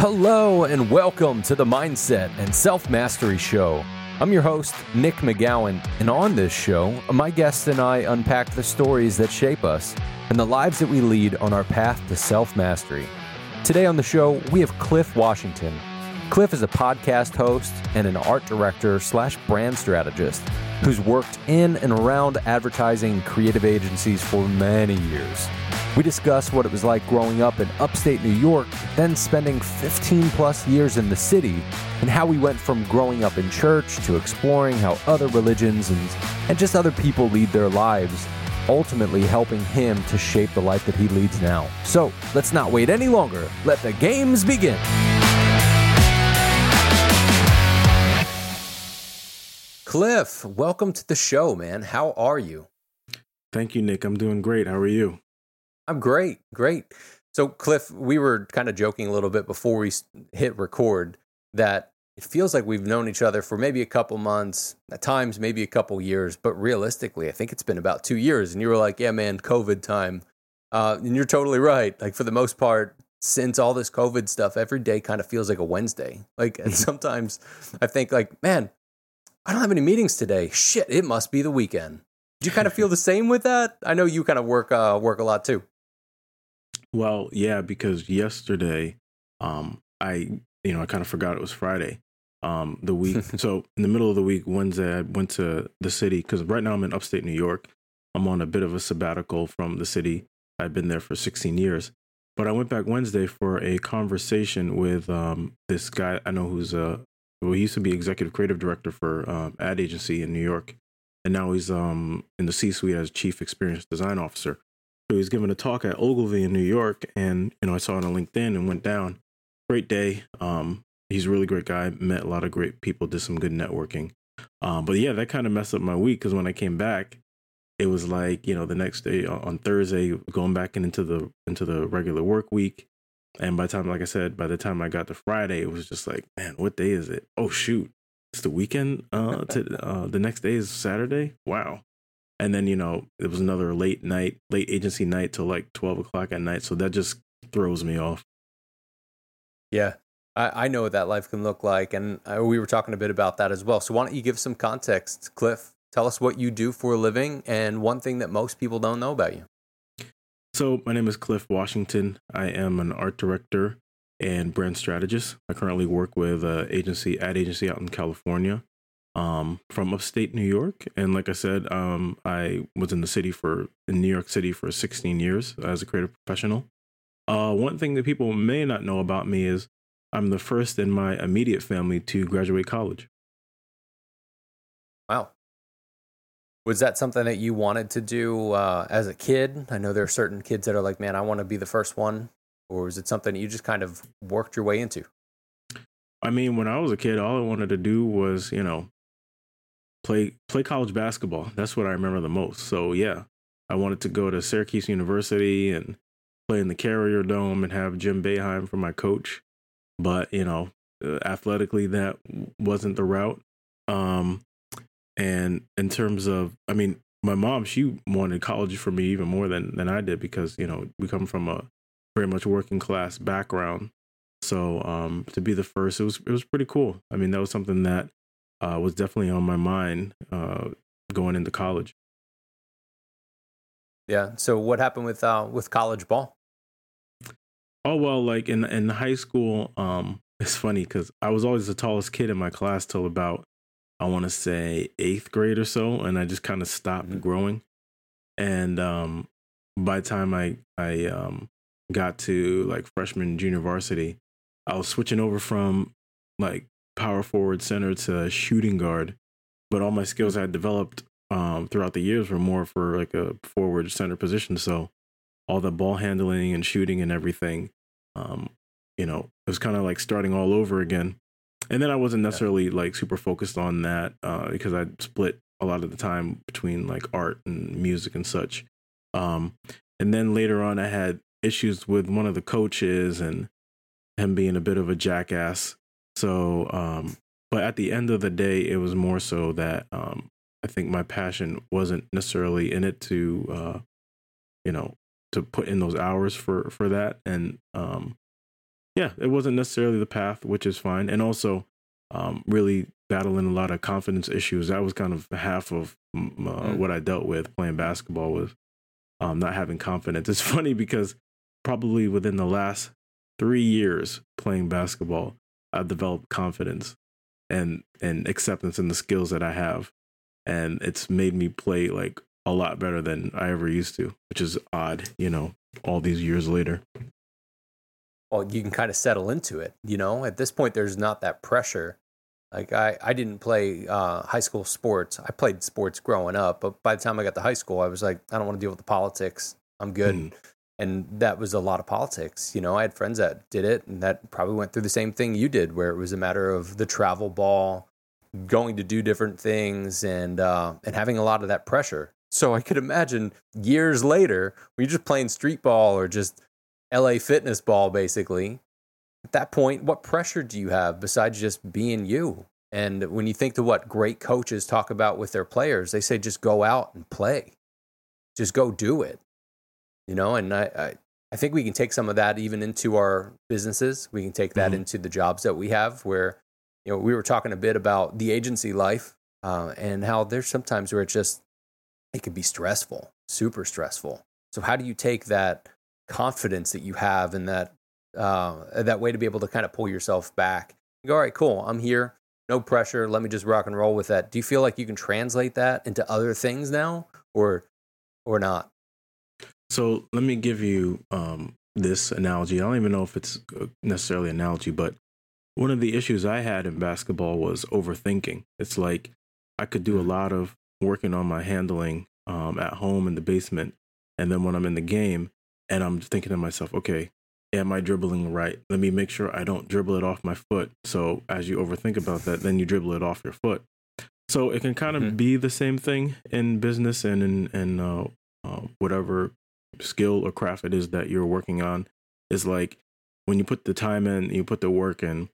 Hello, and welcome to the Mindset and Self Mastery Show. I'm your host, Nick McGowan, and on this show, my guest and I unpack the stories that shape us and the lives that we lead on our path to self mastery. Today on the show, we have Cliff Washington. Cliff is a podcast host and an art director slash brand strategist who's worked in and around advertising creative agencies for many years. We discuss what it was like growing up in upstate New York, then spending 15 plus years in the city, and how we went from growing up in church to exploring how other religions and, and just other people lead their lives, ultimately helping him to shape the life that he leads now. So let's not wait any longer. Let the games begin. Cliff, welcome to the show, man. How are you? Thank you, Nick. I'm doing great. How are you? I'm great, great. So, Cliff, we were kind of joking a little bit before we hit record that it feels like we've known each other for maybe a couple months, at times maybe a couple years, but realistically, I think it's been about two years. And you were like, "Yeah, man, COVID time," uh, and you're totally right. Like for the most part, since all this COVID stuff, every day kind of feels like a Wednesday. Like, and sometimes I think, like, man, I don't have any meetings today. Shit, it must be the weekend. Do you kind of feel the same with that? I know you kind of work uh, work a lot too. Well, yeah, because yesterday, um, I you know I kind of forgot it was Friday. Um, the week, so in the middle of the week, Wednesday, I went to the city because right now I'm in upstate New York. I'm on a bit of a sabbatical from the city. I've been there for 16 years, but I went back Wednesday for a conversation with um, this guy I know who's a well, he used to be executive creative director for um, ad agency in New York, and now he's um, in the C-suite as chief experience design officer. So he's giving a talk at Ogilvy in New York, and you know I saw it on LinkedIn and went down. Great day. Um, he's a really great guy. Met a lot of great people. Did some good networking. Um, but yeah, that kind of messed up my week because when I came back, it was like you know the next day on Thursday, going back into the into the regular work week, and by the time, like I said, by the time I got to Friday, it was just like, man, what day is it? Oh shoot, it's the weekend. Uh, to, uh, the next day is Saturday. Wow and then you know it was another late night late agency night till like 12 o'clock at night so that just throws me off. Yeah. I, I know what that life can look like and I, we were talking a bit about that as well. So why don't you give some context cliff? Tell us what you do for a living and one thing that most people don't know about you. So my name is cliff washington. I am an art director and brand strategist. I currently work with an agency ad agency out in california um, from upstate New York. And like I said, um, I was in the city for in New York City for 16 years as a creative professional. Uh, one thing that people may not know about me is I'm the first in my immediate family to graduate college. Wow. Was that something that you wanted to do uh, as a kid? I know there are certain kids that are like, man, I want to be the first one. Or was it something you just kind of worked your way into? I mean, when I was a kid, all I wanted to do was, you know, play play college basketball. That's what I remember the most. So yeah, I wanted to go to Syracuse University and play in the Carrier Dome and have Jim Boeheim for my coach. But you know, uh, athletically, that wasn't the route. Um, and in terms of, I mean, my mom she wanted college for me even more than than I did because you know we come from a very much working class background. So um, to be the first, it was it was pretty cool. I mean, that was something that uh, was definitely on my mind uh, going into college. Yeah. So what happened with uh, with college ball? Oh well, like in in high school, um, it's funny because I was always the tallest kid in my class till about I want to say eighth grade or so, and I just kind of stopped mm-hmm. growing. And um, by the time I I um, got to like freshman junior varsity, I was switching over from like power forward center to shooting guard, but all my skills I had developed um, throughout the years were more for like a forward center position. So all the ball handling and shooting and everything, um, you know, it was kind of like starting all over again. And then I wasn't necessarily yeah. like super focused on that uh, because I split a lot of the time between like art and music and such. Um, and then later on, I had issues with one of the coaches and him being a bit of a jackass. So, um, but at the end of the day, it was more so that um, I think my passion wasn't necessarily in it to, uh, you know, to put in those hours for for that. And um, yeah, it wasn't necessarily the path, which is fine. And also, um, really battling a lot of confidence issues. That was kind of half of uh, mm. what I dealt with playing basketball was um, not having confidence. It's funny because probably within the last three years playing basketball, I've developed confidence and and acceptance in the skills that I have, and it's made me play like a lot better than I ever used to, which is odd, you know, all these years later. Well, you can kind of settle into it, you know. At this point, there's not that pressure. Like I, I didn't play uh, high school sports. I played sports growing up, but by the time I got to high school, I was like, I don't want to deal with the politics. I'm good. Mm and that was a lot of politics. You know, I had friends that did it, and that probably went through the same thing you did, where it was a matter of the travel ball, going to do different things, and uh, and having a lot of that pressure. So I could imagine years later, when you're just playing street ball or just LA fitness ball, basically. At that point, what pressure do you have besides just being you? And when you think to what great coaches talk about with their players, they say just go out and play, just go do it you know, and I, I, I think we can take some of that even into our businesses. We can take that mm-hmm. into the jobs that we have where, you know, we were talking a bit about the agency life uh, and how there's sometimes where it just, it can be stressful, super stressful. So how do you take that confidence that you have and that, uh, that way to be able to kind of pull yourself back go, all right, cool. I'm here. No pressure. Let me just rock and roll with that. Do you feel like you can translate that into other things now or, or not? So let me give you um, this analogy. I don't even know if it's necessarily an analogy, but one of the issues I had in basketball was overthinking. It's like I could do a mm. lot of working on my handling um, at home in the basement, and then when I'm in the game, and I'm thinking to myself, okay, am I dribbling right? Let me make sure I don't dribble it off my foot. So as you overthink about that, then you dribble it off your foot. So it can kind of mm-hmm. be the same thing in business and in and uh, uh, whatever skill or craft it is that you're working on is like when you put the time in, you put the work in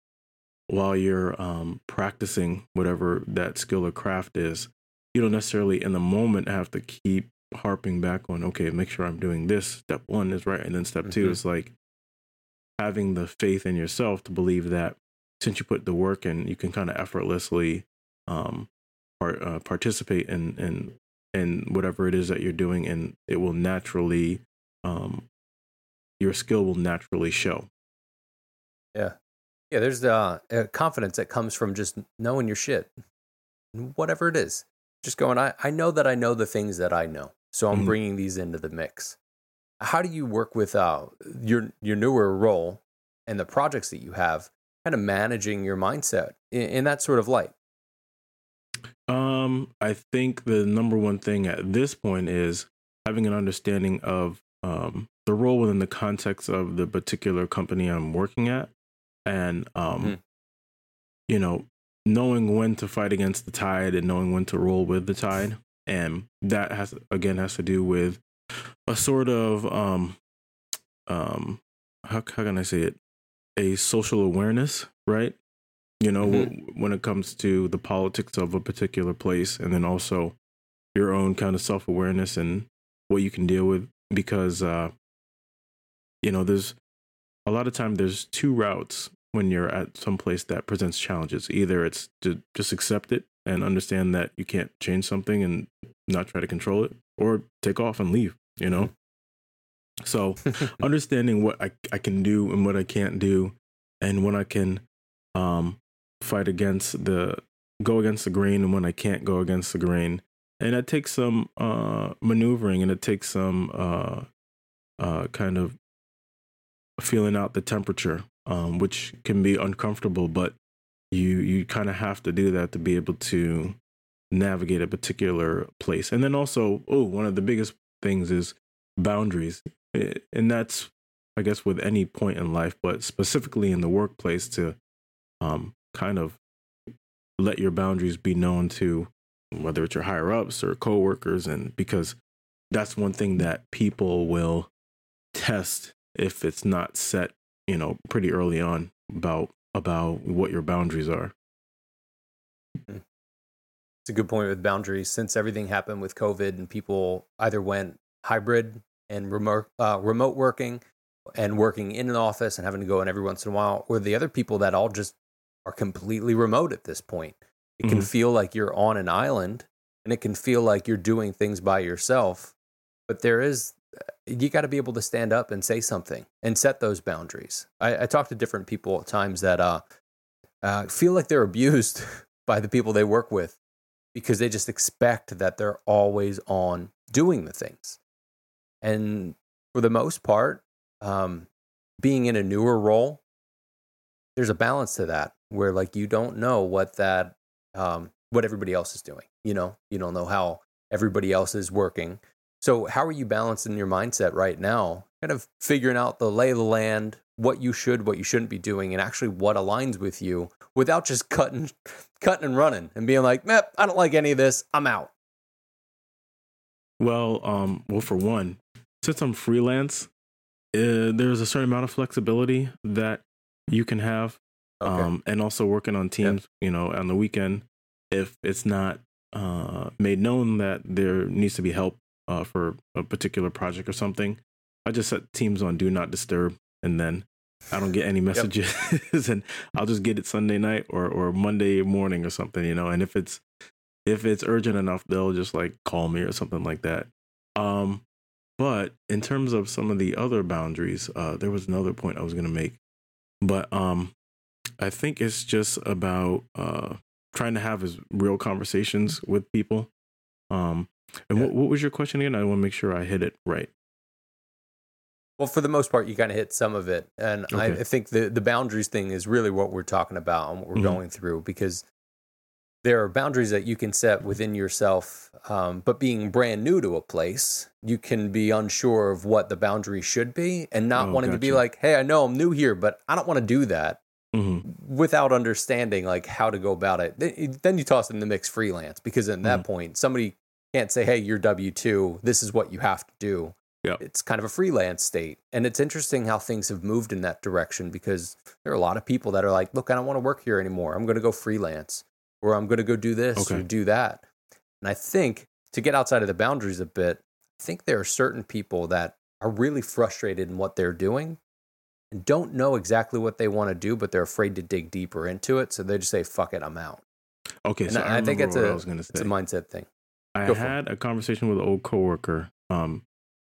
while you're um, practicing whatever that skill or craft is, you don't necessarily in the moment have to keep harping back on, okay, make sure I'm doing this. Step one is right. And then step mm-hmm. two is like having the faith in yourself to believe that since you put the work in, you can kind of effortlessly um, part, uh, participate in, in and whatever it is that you're doing and it will naturally um your skill will naturally show. Yeah. Yeah there's the uh, confidence that comes from just knowing your shit. Whatever it is. Just going I, I know that i know the things that i know so i'm mm-hmm. bringing these into the mix. How do you work with uh, your your newer role and the projects that you have kind of managing your mindset in, in that sort of light um, I think the number one thing at this point is having an understanding of um, the role within the context of the particular company I'm working at, and um, mm-hmm. you know, knowing when to fight against the tide and knowing when to roll with the tide, and that has again has to do with a sort of um, um, how how can I say it, a social awareness, right? You know, mm-hmm. when it comes to the politics of a particular place, and then also your own kind of self awareness and what you can deal with. Because, uh, you know, there's a lot of time there's two routes when you're at some place that presents challenges. Either it's to just accept it and understand that you can't change something and not try to control it, or take off and leave, you know? So understanding what I, I can do and what I can't do and when I can um, fight against the go against the grain and when I can't go against the grain. And it takes some uh, maneuvering and it takes some uh, uh, kind of feeling out the temperature, um, which can be uncomfortable, but you you kind of have to do that to be able to navigate a particular place. And then also, oh, one of the biggest things is boundaries. And that's I guess with any point in life, but specifically in the workplace to um, kind of let your boundaries be known to whether it's your higher ups or coworkers and because that's one thing that people will test if it's not set you know pretty early on about about what your boundaries are hmm. it's a good point with boundaries since everything happened with covid and people either went hybrid and remote uh, remote working and working in an office and having to go in every once in a while, or the other people that all just are completely remote at this point. It can mm-hmm. feel like you're on an island and it can feel like you're doing things by yourself. But there is, uh, you got to be able to stand up and say something and set those boundaries. I, I talk to different people at times that uh, uh, feel like they're abused by the people they work with because they just expect that they're always on doing the things. And for the most part, um, being in a newer role, there's a balance to that where like you don't know what that um, what everybody else is doing. You know, you don't know how everybody else is working. So how are you balancing your mindset right now? Kind of figuring out the lay of the land, what you should, what you shouldn't be doing, and actually what aligns with you without just cutting, cutting and running and being like, "Meh, I don't like any of this. I'm out." Well, um, well, for one, since I'm freelance, uh, there's a certain amount of flexibility that you can have, okay. um, and also working on teams. Yep. You know, on the weekend, if it's not uh, made known that there needs to be help uh, for a particular project or something, I just set teams on do not disturb, and then I don't get any messages, yep. and I'll just get it Sunday night or or Monday morning or something, you know. And if it's if it's urgent enough, they'll just like call me or something like that. Um, but in terms of some of the other boundaries, uh, there was another point I was going to make, but um, I think it's just about uh, trying to have as real conversations with people. Um, and yeah. what, what was your question again? I want to make sure I hit it right. Well, for the most part, you kind of hit some of it, and okay. I, I, think the the boundaries thing is really what we're talking about and what we're mm-hmm. going through because there are boundaries that you can set within yourself. Um, but being brand new to a place, you can be unsure of what the boundary should be, and not oh, wanting gotcha. to be like, "Hey, I know I'm new here, but I don't want to do that." Mm-hmm. Without understanding like how to go about it, then you toss in the mix freelance because at mm-hmm. that point somebody can't say, "Hey, you're W two. This is what you have to do." It's kind of a freelance state. And it's interesting how things have moved in that direction because there are a lot of people that are like, look, I don't want to work here anymore. I'm going to go freelance or I'm going to go do this okay. or do that. And I think to get outside of the boundaries a bit, I think there are certain people that are really frustrated in what they're doing don't know exactly what they want to do, but they're afraid to dig deeper into it. So they just say, fuck it, I'm out. Okay. So I, I, think it's a, it's a mindset thing. I Go had a conversation with an old coworker. Um,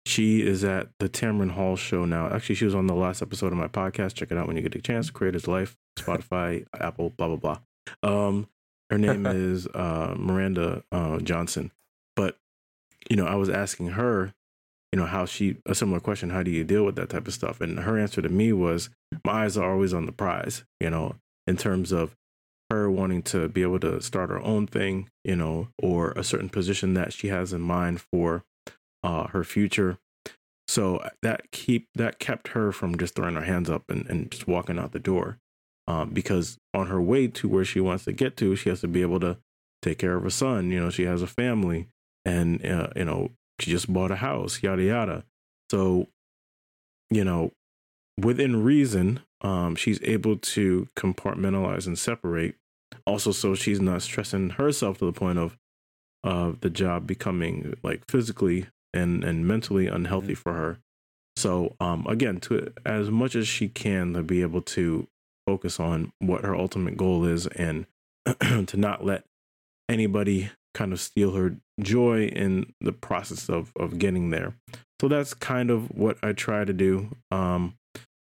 she is at the Tamron Hall show now. Actually, she was on the last episode of my podcast. Check it out when you get a chance. Creators Life, Spotify, Apple, blah blah blah. Um, her name is uh, Miranda uh, Johnson. But you know, I was asking her, you know, how she a similar question. How do you deal with that type of stuff? And her answer to me was, my eyes are always on the prize. You know, in terms of her wanting to be able to start her own thing, you know, or a certain position that she has in mind for uh, her future. So that keep that kept her from just throwing her hands up and, and just walking out the door. Um, because on her way to where she wants to get to, she has to be able to take care of her son. You know, she has a family, and uh, you know, she just bought a house, yada yada. So, you know, within reason, um, she's able to compartmentalize and separate. Also, so she's not stressing herself to the point of of the job becoming like physically and and mentally unhealthy mm-hmm. for her. So um, again, to as much as she can to be able to focus on what her ultimate goal is and to not let anybody kind of steal her joy in the process of of getting there. So that's kind of what I try to do. Um,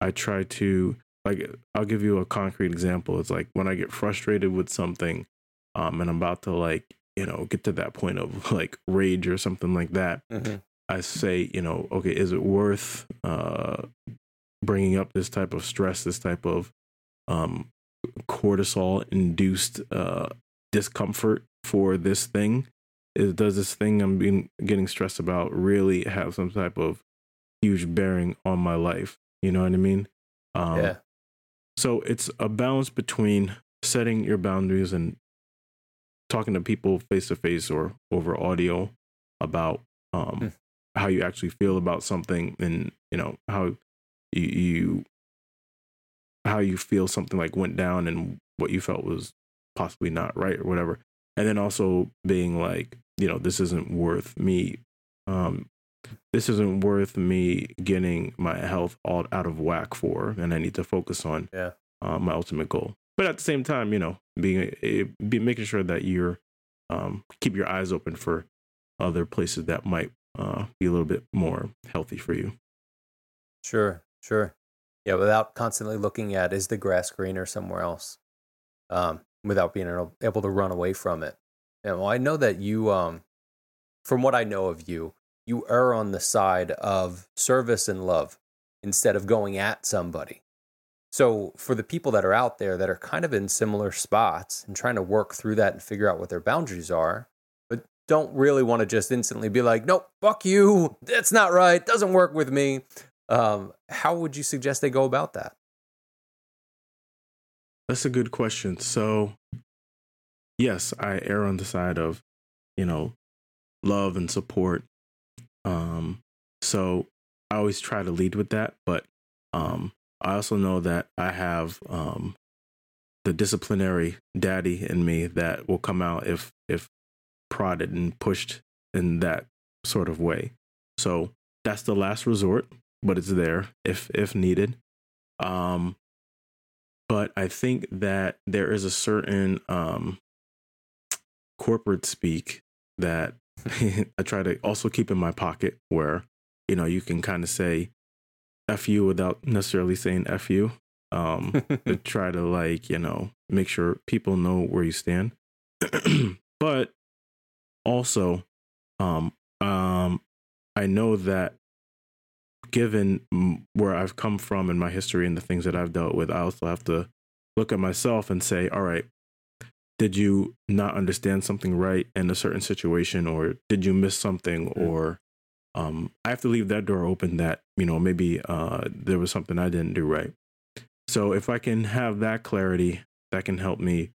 I try to like I'll give you a concrete example. It's like when I get frustrated with something, um, and I'm about to like you know, get to that point of like rage or something like that, mm-hmm. I say, you know, okay, is it worth uh, bringing up this type of stress, this type of um, cortisol induced uh, discomfort for this thing? Is, does this thing I'm being getting stressed about really have some type of huge bearing on my life? You know what I mean? Um, yeah. So it's a balance between setting your boundaries and talking to people face to face or over audio about um, mm. how you actually feel about something and you know how you, you how you feel something like went down and what you felt was possibly not right or whatever and then also being like you know this isn't worth me um this isn't worth me getting my health all out of whack for, and I need to focus on yeah. uh, my ultimate goal. But at the same time, you know, being be making sure that you're um, keep your eyes open for other places that might uh, be a little bit more healthy for you. Sure, sure. Yeah, without constantly looking at is the grass greener somewhere else, um, without being able to run away from it. And well, I know that you, um, from what I know of you, you err on the side of service and love instead of going at somebody. So, for the people that are out there that are kind of in similar spots and trying to work through that and figure out what their boundaries are, but don't really want to just instantly be like, nope, fuck you, that's not right, doesn't work with me. Um, how would you suggest they go about that? That's a good question. So, yes, I err on the side of, you know, love and support. Um, so I always try to lead with that, but um, I also know that I have um, the disciplinary daddy in me that will come out if if prodded and pushed in that sort of way. So that's the last resort, but it's there if if needed. Um, but I think that there is a certain um, corporate speak that I try to also keep in my pocket where you know you can kind of say F you without necessarily saying F you. Um, to try to like, you know, make sure people know where you stand. but also, um, um, I know that given where I've come from and my history and the things that I've dealt with, I also have to look at myself and say, all right, did you not understand something right in a certain situation or did you miss something mm. or um, I have to leave that door open that, you know, maybe uh, there was something I didn't do right. So if I can have that clarity, that can help me,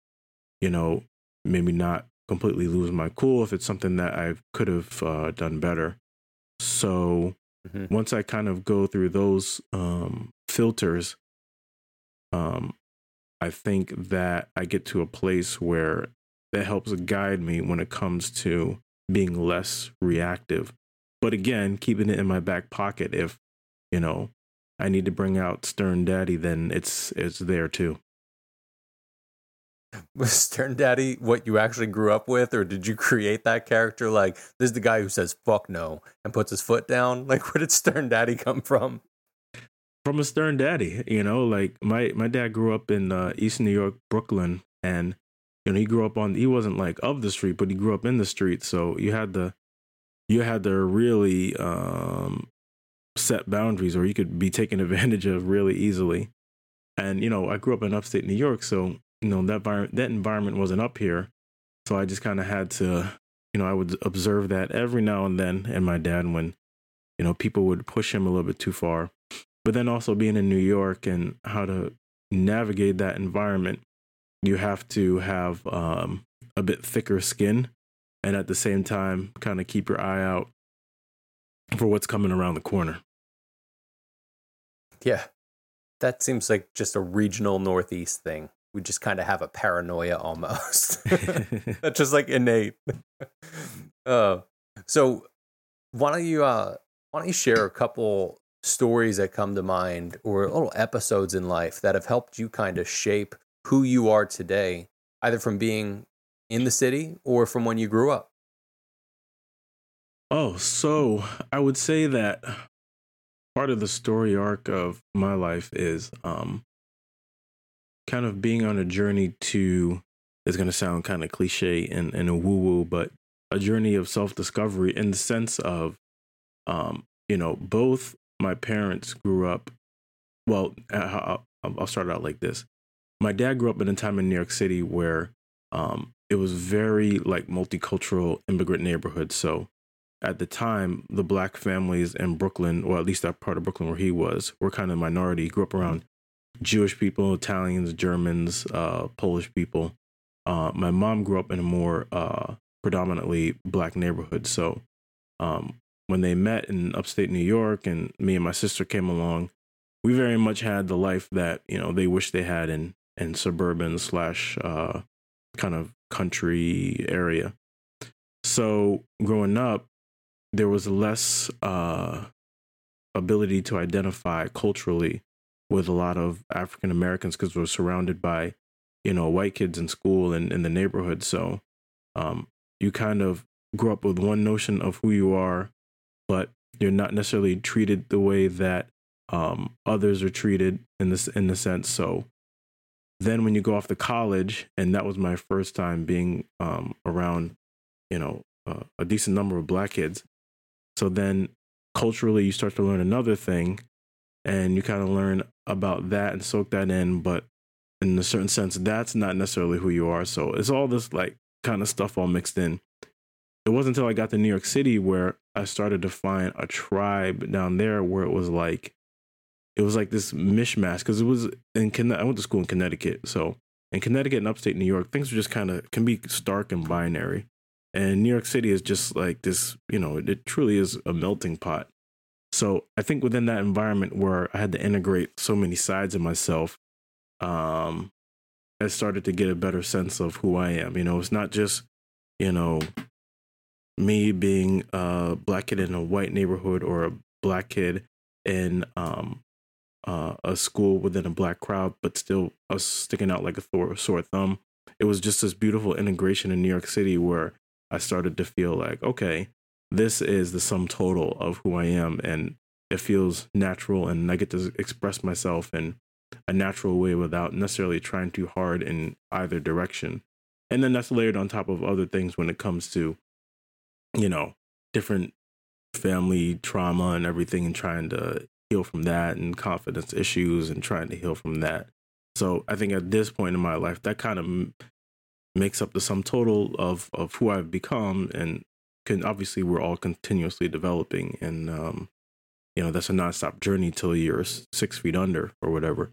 you know, maybe not completely lose my cool if it's something that I could have uh, done better. So mm-hmm. once I kind of go through those um, filters, um, I think that I get to a place where that helps guide me when it comes to being less reactive but again, keeping it in my back pocket if, you know, I need to bring out Stern Daddy, then it's it's there too. Was Stern Daddy what you actually grew up with, or did you create that character? Like, this is the guy who says "fuck no" and puts his foot down. Like, where did Stern Daddy come from? From a Stern Daddy, you know. Like my my dad grew up in uh, East New York, Brooklyn, and you know he grew up on. He wasn't like of the street, but he grew up in the street. So you had the you had to really um, set boundaries or you could be taken advantage of really easily. And, you know, I grew up in upstate New York, so, you know, that, that environment wasn't up here. So I just kind of had to, you know, I would observe that every now and then and my dad when, you know, people would push him a little bit too far. But then also being in New York and how to navigate that environment, you have to have um, a bit thicker skin and at the same time kind of keep your eye out for what's coming around the corner. Yeah. That seems like just a regional Northeast thing. We just kind of have a paranoia almost. That's just like innate. uh, so why don't you uh why don't you share a couple stories that come to mind or little episodes in life that have helped you kind of shape who you are today, either from being in the city or from when you grew up? Oh, so I would say that part of the story arc of my life is um kind of being on a journey to is going to sound kind of cliche and, and a woo woo, but a journey of self discovery in the sense of, um, you know, both my parents grew up. Well, I'll, I'll start out like this. My dad grew up in a time in New York City where um, it was very like multicultural immigrant neighborhood. So at the time, the black families in Brooklyn, or at least that part of Brooklyn where he was, were kind of minority. He grew up around Jewish people, Italians, Germans, uh, Polish people. Uh, my mom grew up in a more uh, predominantly black neighborhood. So um, when they met in upstate New York, and me and my sister came along, we very much had the life that you know they wish they had in in suburban slash uh, kind of country area. So growing up, there was less uh, ability to identify culturally with a lot of African Americans because we're surrounded by, you know, white kids in school and in the neighborhood. So um, you kind of grow up with one notion of who you are, but you're not necessarily treated the way that um, others are treated in this in the sense. So then when you go off to college, and that was my first time being um, around, you know, uh, a decent number of black kids. So then culturally, you start to learn another thing, and you kind of learn about that and soak that in. But in a certain sense, that's not necessarily who you are. So it's all this like kind of stuff all mixed in. It wasn't until I got to New York City where I started to find a tribe down there where it was like, it was like this mishmash because it was in I went to school in Connecticut, so in Connecticut and upstate New York, things are just kind of can be stark and binary. And New York City is just like this, you know, it truly is a melting pot. So I think within that environment where I had to integrate so many sides of myself, um, I started to get a better sense of who I am. You know, it's not just, you know, me being a black kid in a white neighborhood or a black kid in um, uh, a school within a black crowd, but still us sticking out like a sore thumb. It was just this beautiful integration in New York City where I started to feel like, okay, this is the sum total of who I am. And it feels natural and I get to express myself in a natural way without necessarily trying too hard in either direction. And then that's layered on top of other things when it comes to, you know, different family trauma and everything and trying to heal from that and confidence issues and trying to heal from that. So I think at this point in my life, that kind of makes up the sum total of of who I've become, and can obviously we're all continuously developing, and um, you know that's a nonstop journey till you're six feet under or whatever.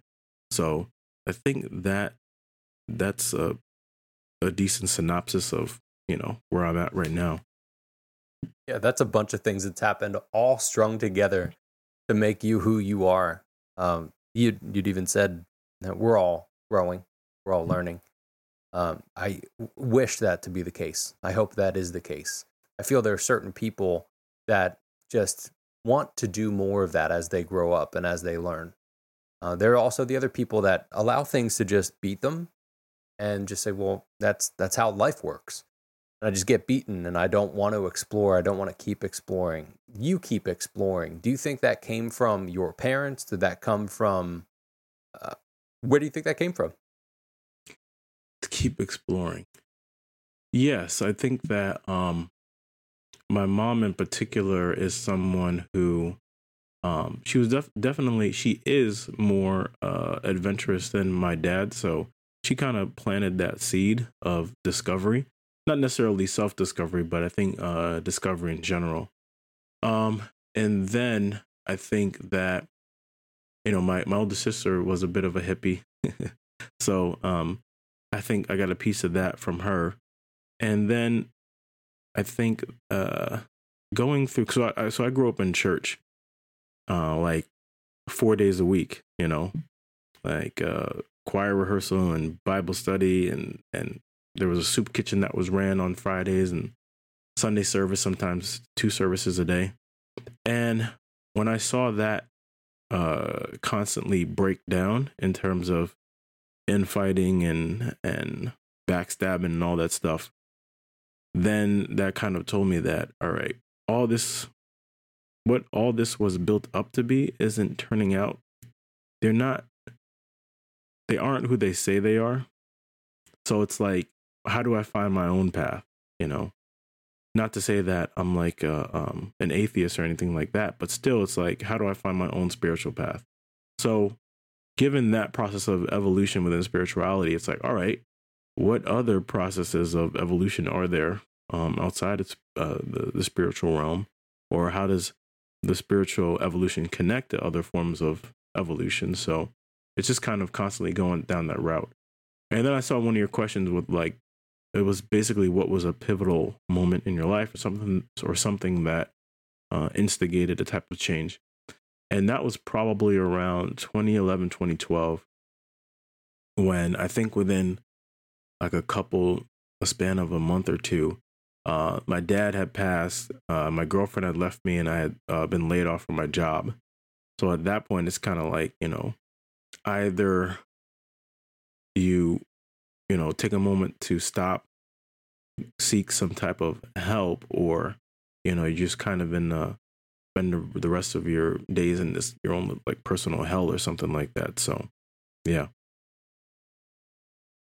So I think that that's a a decent synopsis of you know where I'm at right now. Yeah, that's a bunch of things that's happened all strung together to make you who you are. Um, you you'd even said that we're all growing, we're all learning. Um, I wish that to be the case. I hope that is the case. I feel there are certain people that just want to do more of that as they grow up and as they learn. Uh, there are also the other people that allow things to just beat them and just say, "Well, that's that's how life works." And I just get beaten, and I don't want to explore. I don't want to keep exploring. You keep exploring. Do you think that came from your parents? Did that come from? Uh, where do you think that came from? To keep exploring. Yes, I think that um, my mom in particular is someone who um, she was def- definitely she is more uh, adventurous than my dad so she kind of planted that seed of discovery. Not necessarily self discovery but i think uh, discovery in general. Um, and then i think that you know my, my older sister was a bit of a hippie. So um, i think i got a piece of that from her. And then i think uh, going through so I, so I grew up in church uh, like four days a week, you know, like uh, choir rehearsal and Bible study, and and there was a soup kitchen that was ran on Fridays and Sunday service, sometimes two services a day. And when I saw that uh, constantly break down in terms of infighting and and backstabbing and all that stuff, then that kind of told me that all right, all this what all this was built up to be isn't turning out. They're not, they aren't who they say they are. So it's like, how do I find my own path? You know, not to say that I'm like a, um, an atheist or anything like that, but still, it's like, how do I find my own spiritual path? So, given that process of evolution within spirituality, it's like, all right, what other processes of evolution are there um, outside of uh, the, the spiritual realm? Or how does the spiritual evolution connect to other forms of evolution. So it's just kind of constantly going down that route. And then I saw one of your questions with like, it was basically what was a pivotal moment in your life or something or something that uh, instigated a type of change. And that was probably around 2011, 2012, when I think within like a couple, a span of a month or two, uh, my dad had passed, uh, my girlfriend had left me, and I had uh, been laid off from my job. So at that point, it's kind of like you know, either you you know take a moment to stop, seek some type of help, or you know, you're just kind of in the spend the rest of your days in this your own like personal hell or something like that. So, yeah.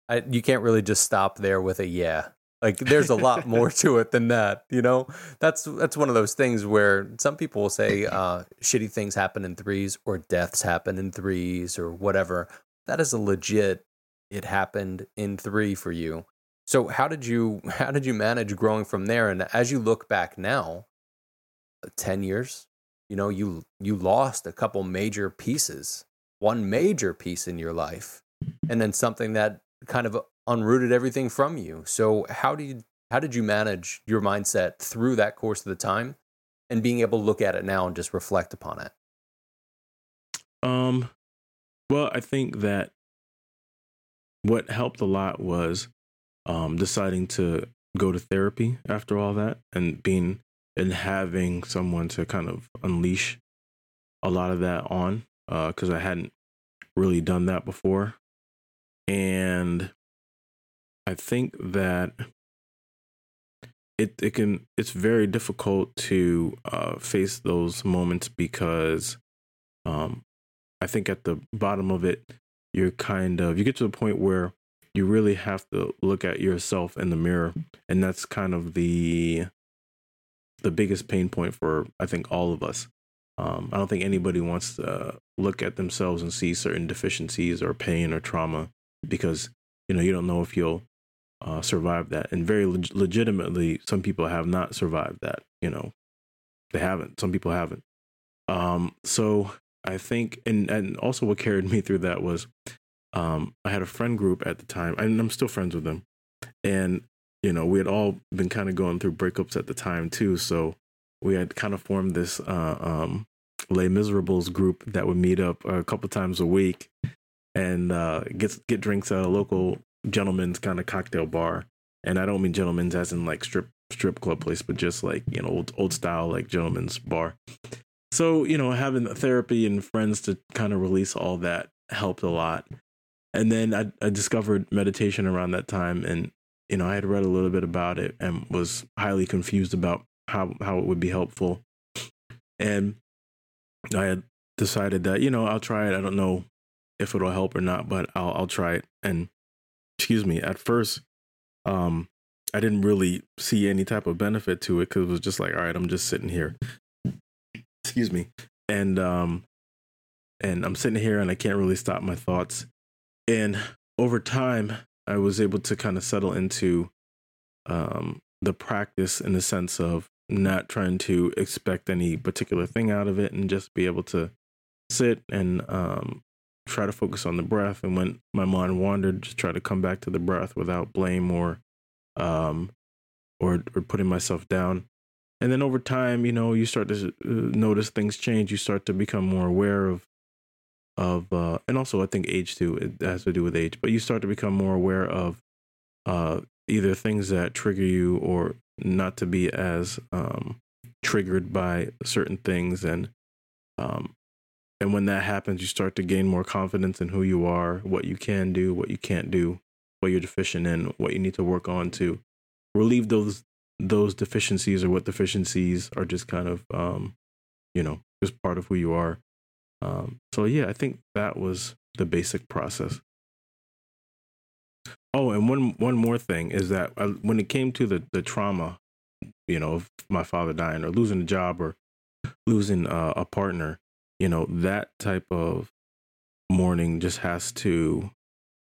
I, you can't really just stop there with a yeah. Like there's a lot more to it than that, you know. That's that's one of those things where some people will say uh, shitty things happen in threes or deaths happen in threes or whatever. That is a legit. It happened in three for you. So how did you how did you manage growing from there? And as you look back now, uh, ten years, you know you you lost a couple major pieces, one major piece in your life, and then something that kind of unrooted everything from you. So how do you how did you manage your mindset through that course of the time and being able to look at it now and just reflect upon it? Um well, I think that what helped a lot was um deciding to go to therapy after all that and being and having someone to kind of unleash a lot of that on uh cuz I hadn't really done that before. And I think that it it can it's very difficult to uh, face those moments because um, I think at the bottom of it you're kind of you get to the point where you really have to look at yourself in the mirror and that's kind of the the biggest pain point for I think all of us. Um, I don't think anybody wants to look at themselves and see certain deficiencies or pain or trauma because you know you don't know if you'll uh, survived that, and very leg- legitimately, some people have not survived that. You know, they haven't. Some people haven't. Um, so I think, and and also what carried me through that was, um, I had a friend group at the time, and I'm still friends with them, and you know, we had all been kind of going through breakups at the time too. So we had kind of formed this uh, um, Les Miserables group that would meet up a couple times a week and uh, get get drinks at a local gentleman's kind of cocktail bar, and I don't mean gentleman's as in like strip strip club place, but just like you know old old style like gentleman's bar. So you know having therapy and friends to kind of release all that helped a lot. And then I, I discovered meditation around that time, and you know I had read a little bit about it and was highly confused about how how it would be helpful. And I had decided that you know I'll try it. I don't know if it'll help or not, but I'll I'll try it. And excuse me, at first, um, I didn't really see any type of benefit to it because it was just like, all right, I'm just sitting here. Excuse me. And um and I'm sitting here and I can't really stop my thoughts. And over time, I was able to kind of settle into um the practice in the sense of not trying to expect any particular thing out of it and just be able to sit and um try to focus on the breath and when my mind wandered just try to come back to the breath without blame or um or or putting myself down. And then over time you know you start to uh, notice things change. You start to become more aware of of uh and also i think age too it has to do with age but you start to become more aware of uh either things that trigger you or not to be as um triggered by certain things and um and when that happens, you start to gain more confidence in who you are, what you can do, what you can't do, what you're deficient in, what you need to work on to relieve those those deficiencies or what deficiencies are just kind of um, you know, just part of who you are. Um, so yeah, I think that was the basic process. Oh, and one one more thing is that I, when it came to the the trauma, you know, of my father dying or losing a job or losing uh, a partner, you know, that type of mourning just has to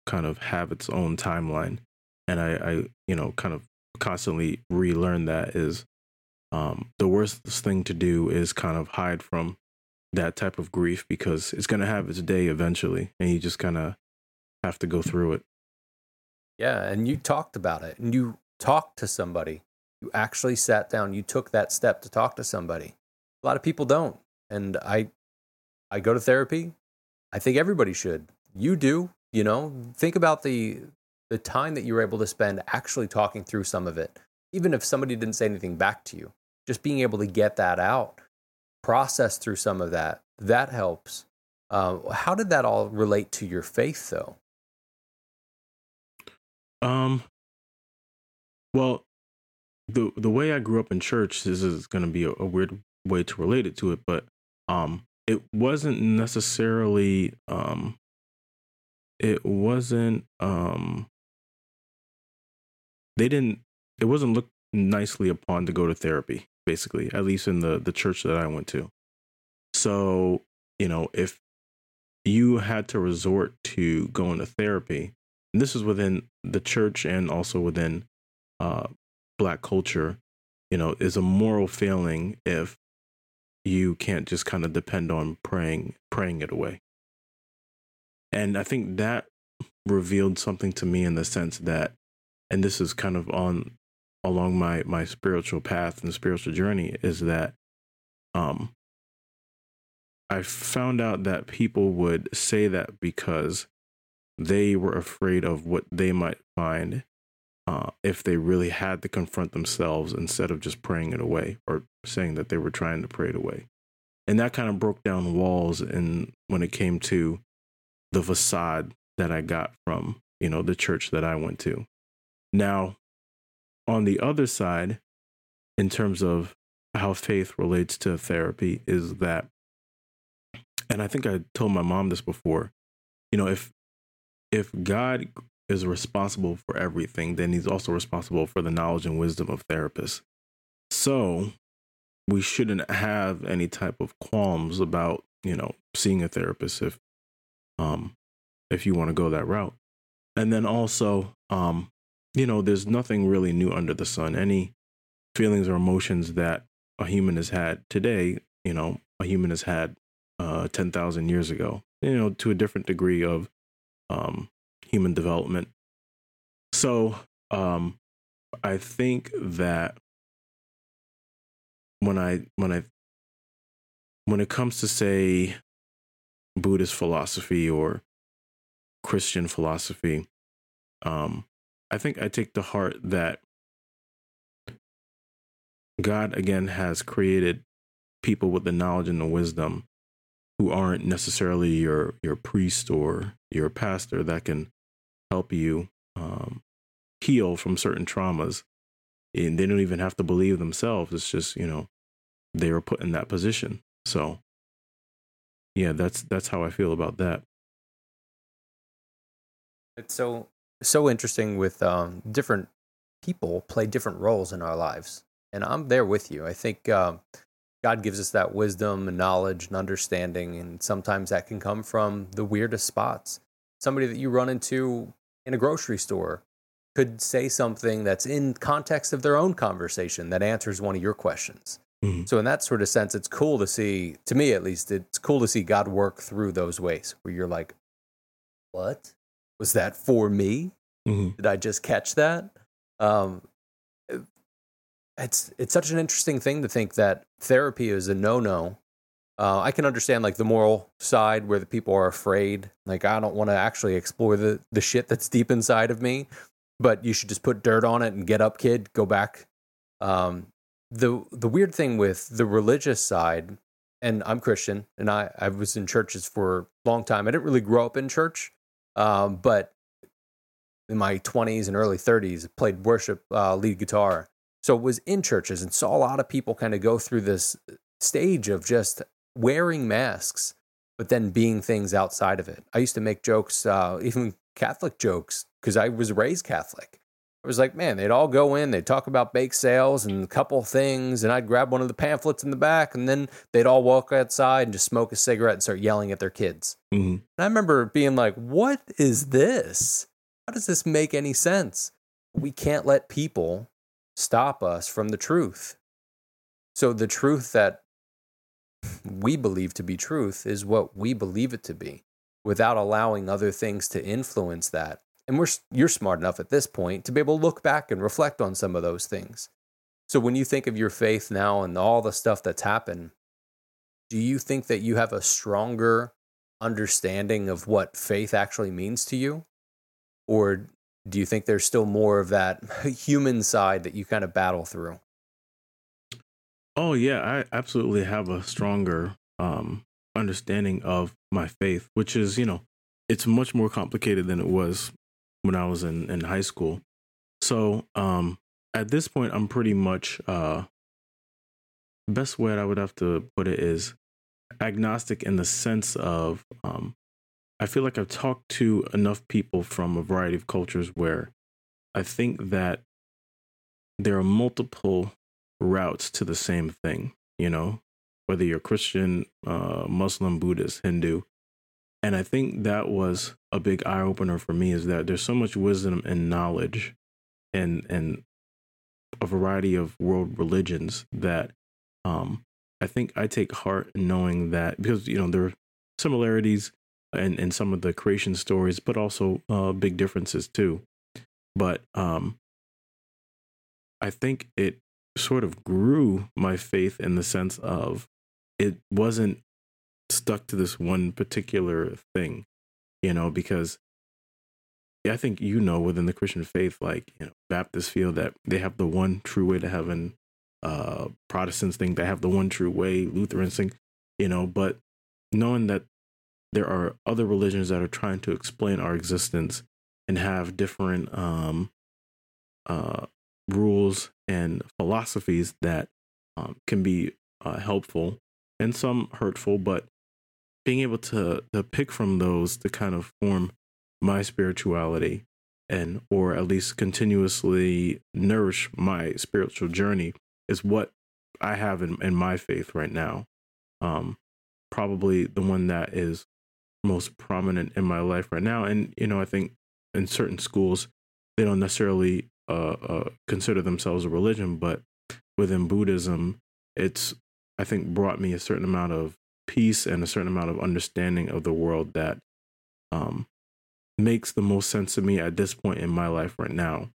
kind of have its own timeline. And I, I you know, kind of constantly relearn that is um, the worst thing to do is kind of hide from that type of grief because it's going to have its day eventually. And you just kind of have to go through it. Yeah. And you talked about it and you talked to somebody. You actually sat down, you took that step to talk to somebody. A lot of people don't. And I I go to therapy. I think everybody should. You do, you know. Think about the the time that you were able to spend actually talking through some of it. even if somebody didn't say anything back to you, just being able to get that out, process through some of that, that helps. Uh, how did that all relate to your faith, though? Um. Well, the the way I grew up in church, this is going to be a, a, weird way to relate it to it, but um, it wasn't necessarily um, it wasn't um, they didn't it wasn't looked nicely upon to go to therapy, basically, at least in the the church that I went to. So you know, if you had to resort to going to therapy, this is within the church and also within uh, black culture, you know, is a moral failing if you can't just kind of depend on praying praying it away. And I think that revealed something to me in the sense that and this is kind of on along my my spiritual path and spiritual journey is that um I found out that people would say that because they were afraid of what they might find uh, if they really had to confront themselves instead of just praying it away or saying that they were trying to pray it away. And that kind of broke down walls and when it came to the facade that I got from, you know, the church that I went to. Now, on the other side, in terms of how faith relates to therapy, is that, and I think I told my mom this before, you know, if if God is responsible for everything, then he's also responsible for the knowledge and wisdom of therapists. So we shouldn't have any type of qualms about, you know, seeing a therapist if um if you want to go that route. And then also, um, you know, there's nothing really new under the sun. Any feelings or emotions that a human has had today, you know, a human has had uh 10,000 years ago, you know, to a different degree of um human development. So, um, I think that when I when I when it comes to say Buddhist philosophy or Christian philosophy, um, I think I take to heart that God again has created people with the knowledge and the wisdom who aren't necessarily your your priest or your pastor that can help you um, heal from certain traumas. And they don't even have to believe themselves. It's just, you know, they were put in that position. So yeah, that's that's how I feel about that. It's so so interesting with um, different people play different roles in our lives, and I'm there with you. I think um, God gives us that wisdom and knowledge and understanding, and sometimes that can come from the weirdest spots. Somebody that you run into in a grocery store could say something that's in context of their own conversation that answers one of your questions. Mm-hmm. So in that sort of sense, it's cool to see, to me at least, it's cool to see God work through those ways where you're like, what was that for me? Mm-hmm. Did I just catch that? Um, it's it's such an interesting thing to think that therapy is a no no uh, I can understand like the moral side where the people are afraid. Like I don't want to actually explore the the shit that's deep inside of me, but you should just put dirt on it and get up, kid. Go back. Um, the the weird thing with the religious side, and I'm Christian, and I I was in churches for a long time. I didn't really grow up in church, um, but in my 20s and early 30s, played worship uh, lead guitar. So was in churches and saw a lot of people kind of go through this stage of just wearing masks, but then being things outside of it. I used to make jokes, uh, even Catholic jokes, because I was raised Catholic. I was like, man, they'd all go in, they'd talk about bake sales and a couple things, and I'd grab one of the pamphlets in the back, and then they'd all walk outside and just smoke a cigarette and start yelling at their kids. Mm-hmm. And I remember being like, what is this? How does this make any sense? We can't let people stop us from the truth. So the truth that we believe to be truth is what we believe it to be without allowing other things to influence that. And we're you're smart enough at this point to be able to look back and reflect on some of those things. So when you think of your faith now and all the stuff that's happened, do you think that you have a stronger understanding of what faith actually means to you? Or Do you think there's still more of that human side that you kind of battle through? Oh yeah, I absolutely have a stronger um, understanding of my faith, which is you know, it's much more complicated than it was when I was in in high school. So um, at this point, I'm pretty much uh, best way I would have to put it is agnostic in the sense of um, I feel like I've talked to enough people from a variety of cultures where I think that there are multiple routes to the same thing, you know, whether you're Christian, uh, Muslim, Buddhist, Hindu. And I think that was a big eye opener for me is that there's so much wisdom and knowledge and and a variety of world religions that um, I think I take heart in knowing that because you know there are similarities in, in some of the creation stories, but also uh, big differences too. But um, I think it sort of grew my faith in the sense of it wasn't stuck to this one particular thing, you know, because I think you know within the Christian faith, like you know, Baptists feel that they have the one true way to heaven. Uh, Protestants think they have the one true way. Lutherans think, you know, but knowing that there are other religions that are trying to explain our existence and have different um, uh, rules and philosophies that um, can be uh, helpful and some hurtful, but being able to to pick from those to kind of form my spirituality and or at least continuously nourish my spiritual journey is what I have in, in my faith right now. Um, probably the one that is most prominent in my life right now. And you know, I think in certain schools they don't necessarily uh, uh, consider themselves a religion, but within Buddhism, it's I think brought me a certain amount of peace and a certain amount of understanding of the world that um, makes the most sense to me at this point in my life right now.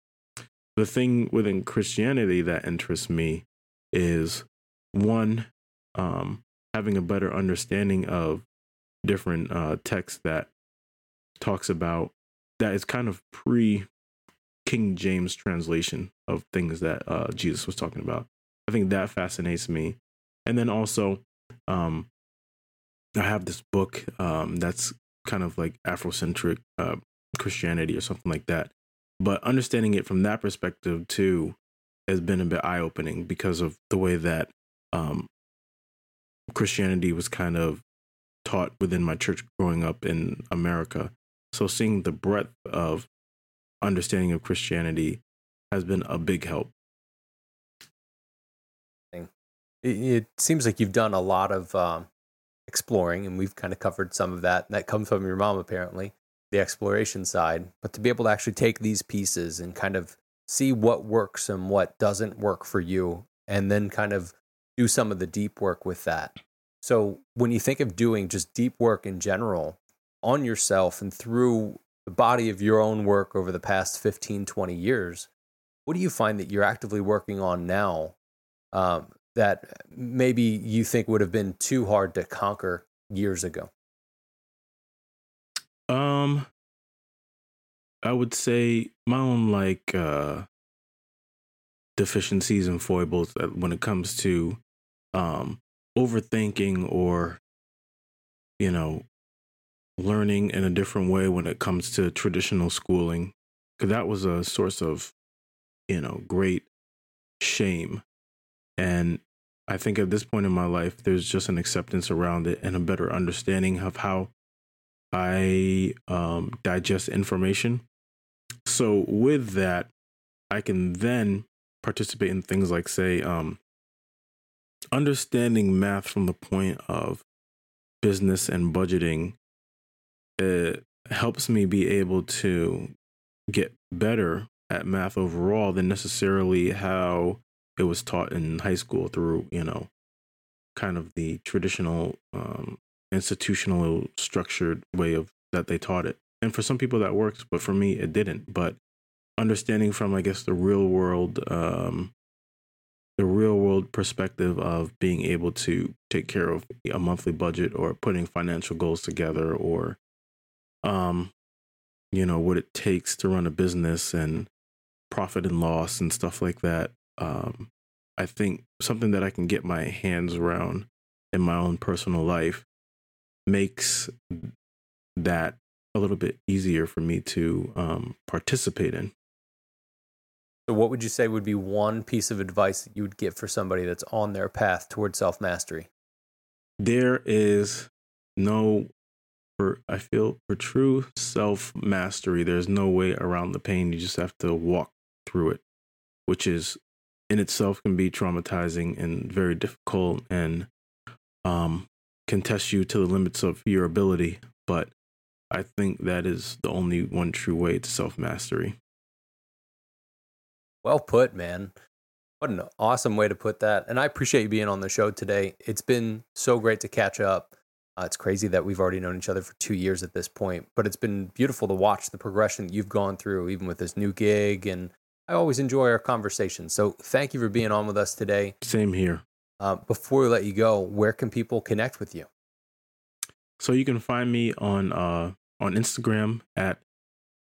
The thing within Christianity that interests me is one, um, having a better understanding of different uh, texts that talks about that is kind of pre King James translation of things that uh, Jesus was talking about. I think that fascinates me. And then also, um, I have this book um, that's kind of like Afrocentric uh, Christianity or something like that. But understanding it from that perspective too has been a bit eye opening because of the way that um, Christianity was kind of taught within my church growing up in America. So seeing the breadth of understanding of Christianity has been a big help. It seems like you've done a lot of um, exploring, and we've kind of covered some of that. That comes from your mom, apparently, the exploration side. But to be able to actually take these pieces and kind of see what works and what doesn't work for you, and then kind of do some of the deep work with that. So when you think of doing just deep work in general on yourself and through the body of your own work over the past 15, 20 years, what do you find that you're actively working on now um, that maybe you think would have been too hard to conquer years ago? Um, I would say my own like uh deficiencies and foibles when it comes to um overthinking or you know learning in a different way when it comes to traditional schooling because that was a source of you know great shame. And i think at this point in my life there's just an acceptance around it and a better understanding of how i um, digest information. So with that i can then participate in things like say um, understanding math from the point of business and budgeting it helps me be able to get better at math overall than necessarily how it was taught in high school through you know kind of the traditional um, institutional structured way of that they taught it. And for some people that works but for me it didn't. But understanding from i guess the real world um, the real world perspective of being able to take care of a monthly budget or putting financial goals together or um you know, what it takes to run a business and profit and loss and stuff like that. Um, I think something that I can get my hands around in my own personal life makes that a little bit easier for me to um, participate in. So, what would you say would be one piece of advice that you would give for somebody that's on their path towards self mastery? There is no, for I feel for true self mastery, there's no way around the pain. You just have to walk through it, which is in itself can be traumatizing and very difficult and um, can test you to the limits of your ability. But I think that is the only one true way to self mastery. Well put, man. What an awesome way to put that. And I appreciate you being on the show today. It's been so great to catch up. Uh, it's crazy that we've already known each other for two years at this point, but it's been beautiful to watch the progression that you've gone through, even with this new gig. And I always enjoy our conversation. So thank you for being on with us today. Same here. Uh, before we let you go, where can people connect with you? So you can find me on uh, on Instagram at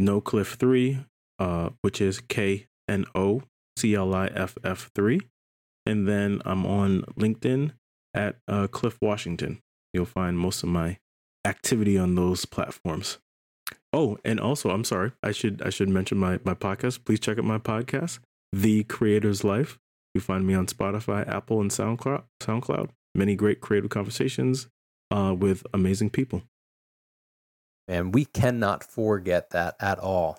knocliff3, uh, which is K N O C L I F F 3. And then I'm on LinkedIn at uh, Cliff Washington. You'll find most of my activity on those platforms. Oh, and also, I'm sorry, I should I should mention my my podcast. Please check out my podcast, The Creator's Life. You find me on Spotify, Apple, and SoundCloud. SoundCloud. Many great creative conversations uh, with amazing people. And we cannot forget that at all.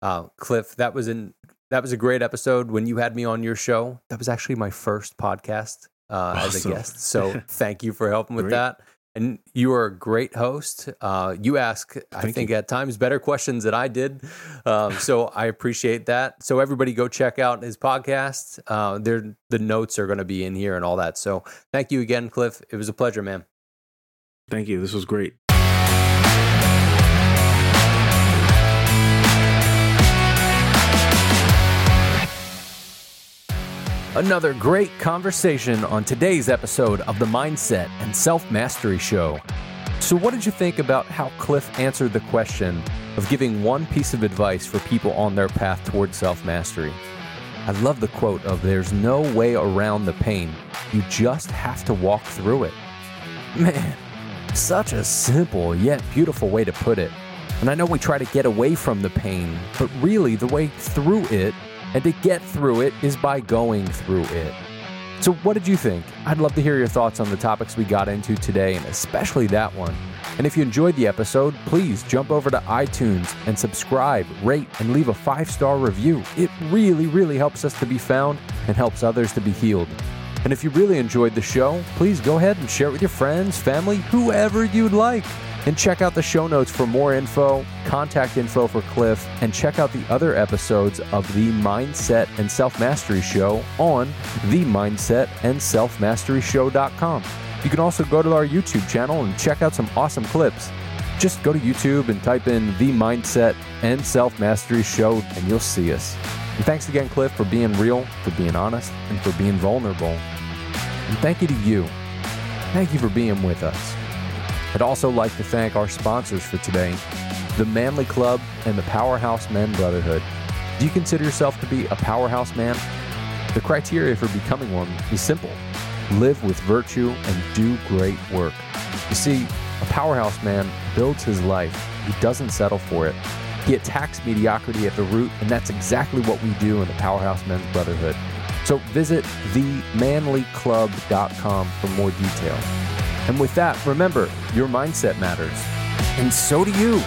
Uh, Cliff, that was in that was a great episode when you had me on your show. That was actually my first podcast uh, awesome. as a guest. So thank you for helping with great. that. And you are a great host. Uh, you ask, thank I think, you. at times better questions than I did. Um, so I appreciate that. So everybody go check out his podcast. Uh, the notes are going to be in here and all that. So thank you again, Cliff. It was a pleasure, man. Thank you. This was great. Another great conversation on today's episode of the Mindset and Self Mastery Show. So, what did you think about how Cliff answered the question of giving one piece of advice for people on their path towards self mastery? I love the quote of There's no way around the pain, you just have to walk through it. Man, such a simple yet beautiful way to put it. And I know we try to get away from the pain, but really the way through it and to get through it is by going through it. So, what did you think? I'd love to hear your thoughts on the topics we got into today, and especially that one. And if you enjoyed the episode, please jump over to iTunes and subscribe, rate, and leave a five star review. It really, really helps us to be found and helps others to be healed. And if you really enjoyed the show, please go ahead and share it with your friends, family, whoever you'd like. And check out the show notes for more info, contact info for Cliff, and check out the other episodes of the Mindset and Self Mastery Show on the Mindset and Self Mastery Show.com. You can also go to our YouTube channel and check out some awesome clips. Just go to YouTube and type in the Mindset and Self Mastery Show, and you'll see us. And thanks again, Cliff, for being real, for being honest, and for being vulnerable. And thank you to you. Thank you for being with us. I'd also like to thank our sponsors for today the Manly Club and the Powerhouse Men Brotherhood. Do you consider yourself to be a powerhouse man? The criteria for becoming one is simple live with virtue and do great work. You see, a powerhouse man builds his life, he doesn't settle for it. He attacks mediocrity at the root, and that's exactly what we do in the Powerhouse Men's Brotherhood. So visit themanlyclub.com for more detail. And with that, remember, your mindset matters. And so do you.